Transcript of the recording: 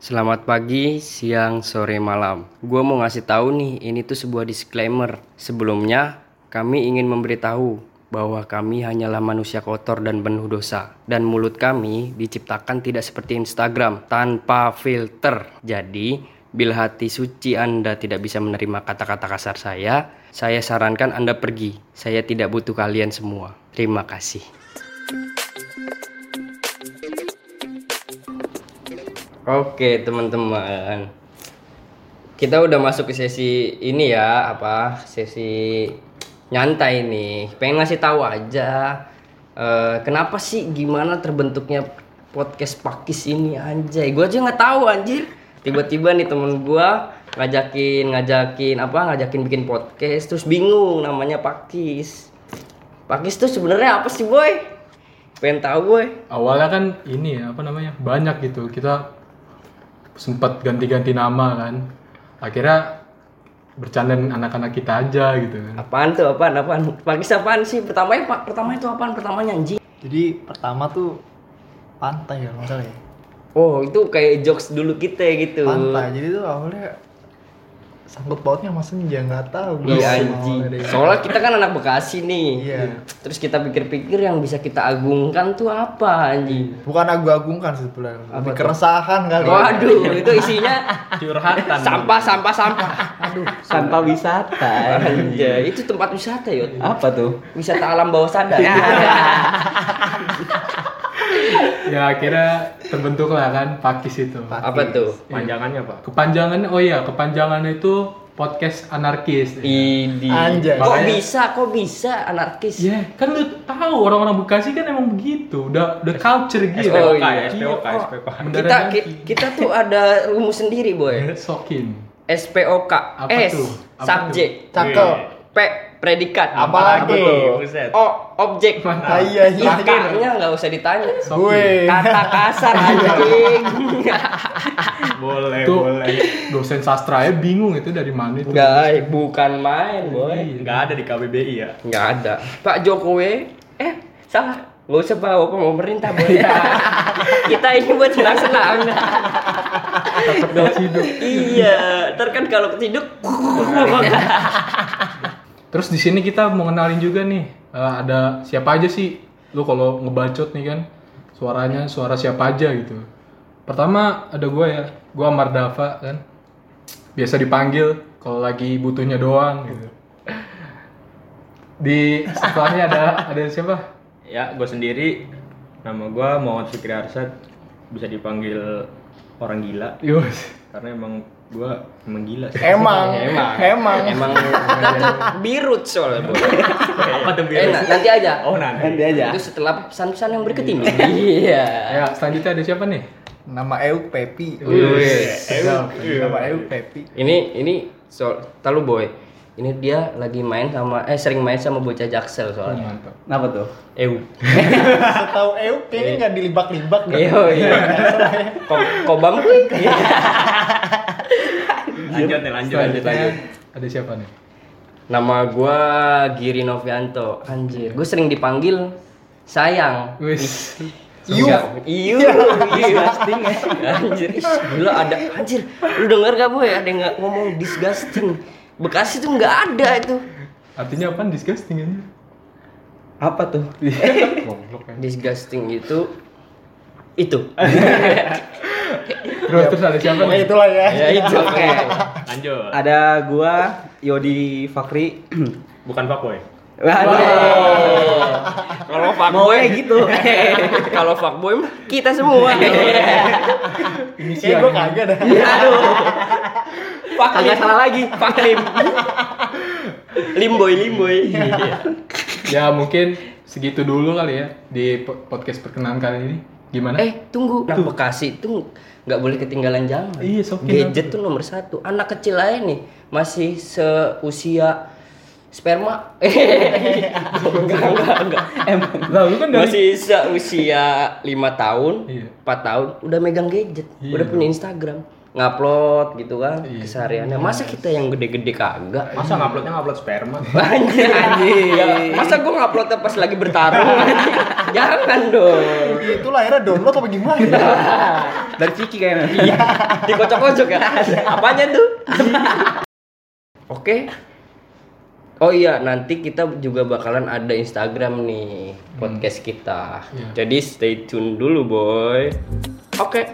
Selamat pagi, siang, sore, malam. Gue mau ngasih tahu nih, ini tuh sebuah disclaimer. Sebelumnya, kami ingin memberitahu bahwa kami hanyalah manusia kotor dan penuh dosa. Dan mulut kami diciptakan tidak seperti Instagram, tanpa filter. Jadi, bila hati suci Anda tidak bisa menerima kata-kata kasar saya, saya sarankan Anda pergi. Saya tidak butuh kalian semua. Terima kasih. Oke teman-teman. Kita udah masuk ke sesi ini ya Apa Sesi nyantai nih. Pengen ngasih tahu aja eh, Kenapa sih gimana terbentuknya podcast pakis ini anjay? Gue aja nggak tahu anjir. Tiba-tiba nih temen gue ngajakin ngajakin apa ngajakin bikin podcast terus bingung namanya pakis. Pakis tuh sebenarnya apa sih boy? Pengen tahu boy. Awalnya kan ini ya apa namanya banyak gitu. Kita sempat ganti-ganti nama kan akhirnya bercandain anak-anak kita aja gitu kan Apaan tuh? Apaan? Apaan? Pakis apaan sih? Pertamanya pak, pertama itu apaan? Pertamanya anjing. Jadi pertama tuh pantai ya masalah ya. Oh, itu kayak jokes dulu kita gitu. Pantai. Jadi tuh awalnya sangkut pautnya sama senja nggak tahu. Iya gua anjing. mau dari- Soalnya kita kan anak Bekasi nih. Iya. Terus kita pikir-pikir yang bisa kita agungkan tuh apa anjing? Bukan aku agungkan sebetulnya. Lebih tuh? keresahan kali. Waduh, itu isinya curhatan sampah, sampah, sampah. Aduh, sampah wisata anjay. Itu tempat wisata ya? apa tuh Wisata alam bawah sadar. ya akhirnya terbentuk lah kan pakis itu apa tuh? panjangannya pak kepanjangannya oh iya kepanjangannya itu podcast anarkis Idi. Anjay. Kok Makanya- bisa? Kok bisa anarkis? ya kan lu tahu orang-orang Bekasi kan emang begitu udah udah culture gitu Oh, SPOK iya. ya SPOK Iya. SPOK Kita ki- kita tuh ada rumus sendiri, boy. sokin SPOK. Apa S tuh? Subjek. Cakep. P predikat. Apalagi? buset O objek. Ah, iya iya. Akhirnya nggak usah ditanya. Gue. Kata kasar anjing. boleh tuh boleh dosen sastra ya bingung itu dari mana itu Enggak, bukan main, boy. nggak ada di KBBI ya Nggak ada. Pak Jokowi eh salah. Gak usah bawa pemerintah, boy. Kita ini buat senang-senang. hidup iya, ntar kan kalau keciduk Terus di sini kita mau kenalin juga nih eh, ada siapa aja sih lu kalau ngebacot nih kan suaranya suara siapa aja gitu. Pertama ada gue ya, gue Mardava kan. Biasa dipanggil kalau lagi butuhnya doang gitu. Di setelahnya ada ada siapa? ya gue sendiri nama gue Muhammad Fikri Arsad bisa dipanggil orang gila Yus. karena emang gue emang gila sih Emang. Emang. Emang. Emang birut soalnya, apa tuh Eh, na- nanti aja. oh nanti aja. Itu setelah pesan-pesan yang berikut ini. Iya. Ya, selanjutnya ada siapa nih? Nama Euk Pepi. Nama Euk Pepi. Ini ini so tahu boy. Ini dia lagi main sama eh sering main sama bocah Jaksel soalnya. Mantap. kenapa tuh Eu. Setahu Euk kayaknya nggak dilibak-libak dah. Iya, iya. Ko- Kobam kuy. lanjut nih lanjut lanjut lanjut ada siapa nih? Nama gua Giri Novianto. Anjir, gue sering dipanggil sayang. Wis. Iu. Iu, disgusting ya. Anjir, gila ada anjir. Lu denger gak boy? Ada yang nggak ngomong disgusting. Bekasi tuh nggak ada itu. Artinya apa? Disgusting aja. Apa tuh? Kan. Disgusting itu itu. Terus terus ada siapa nih? itulah ya. ya itu. Oke. lanjut Ada gua Yodi Fakri. bukan fuckboy Waduh. Kalau fuckboy Maunya gitu. Kalau fuckboy mah kita semua. Kayaknya gue kagak dah. Aduh. Fuck Kagak salah lagi. Fuck lim. Limboy, limboy. Ya mungkin segitu dulu kali ya di po- podcast perkenalan kali ini. Gimana? Eh, tunggu. Anak Bekasi itu nggak boleh ketinggalan zaman. Iya, sokin Gadget tuh nomor satu. Anak kecil aja nih masih seusia sperma. enggak, enggak, enggak. Emang. Lah lu kan dari Masih seusia lima tahun, Iya. 4 tahun udah megang gadget, Iya. udah punya Instagram. Ngupload gitu kan kesehariannya. Masa kita yang gede-gede kagak? Masa nguploadnya ngupload sperma? Anjir, anjir. Ya, masa gua nguploadnya pas lagi bertarung? Jangan dong. Itu lahirnya download apa gimana? Dari Ciki kayaknya. Iya, dikocok-kocok ya. Apanya tuh? Oke. Oh iya, nanti kita juga bakalan ada Instagram nih podcast kita. Jadi stay tune dulu, boy. Oke.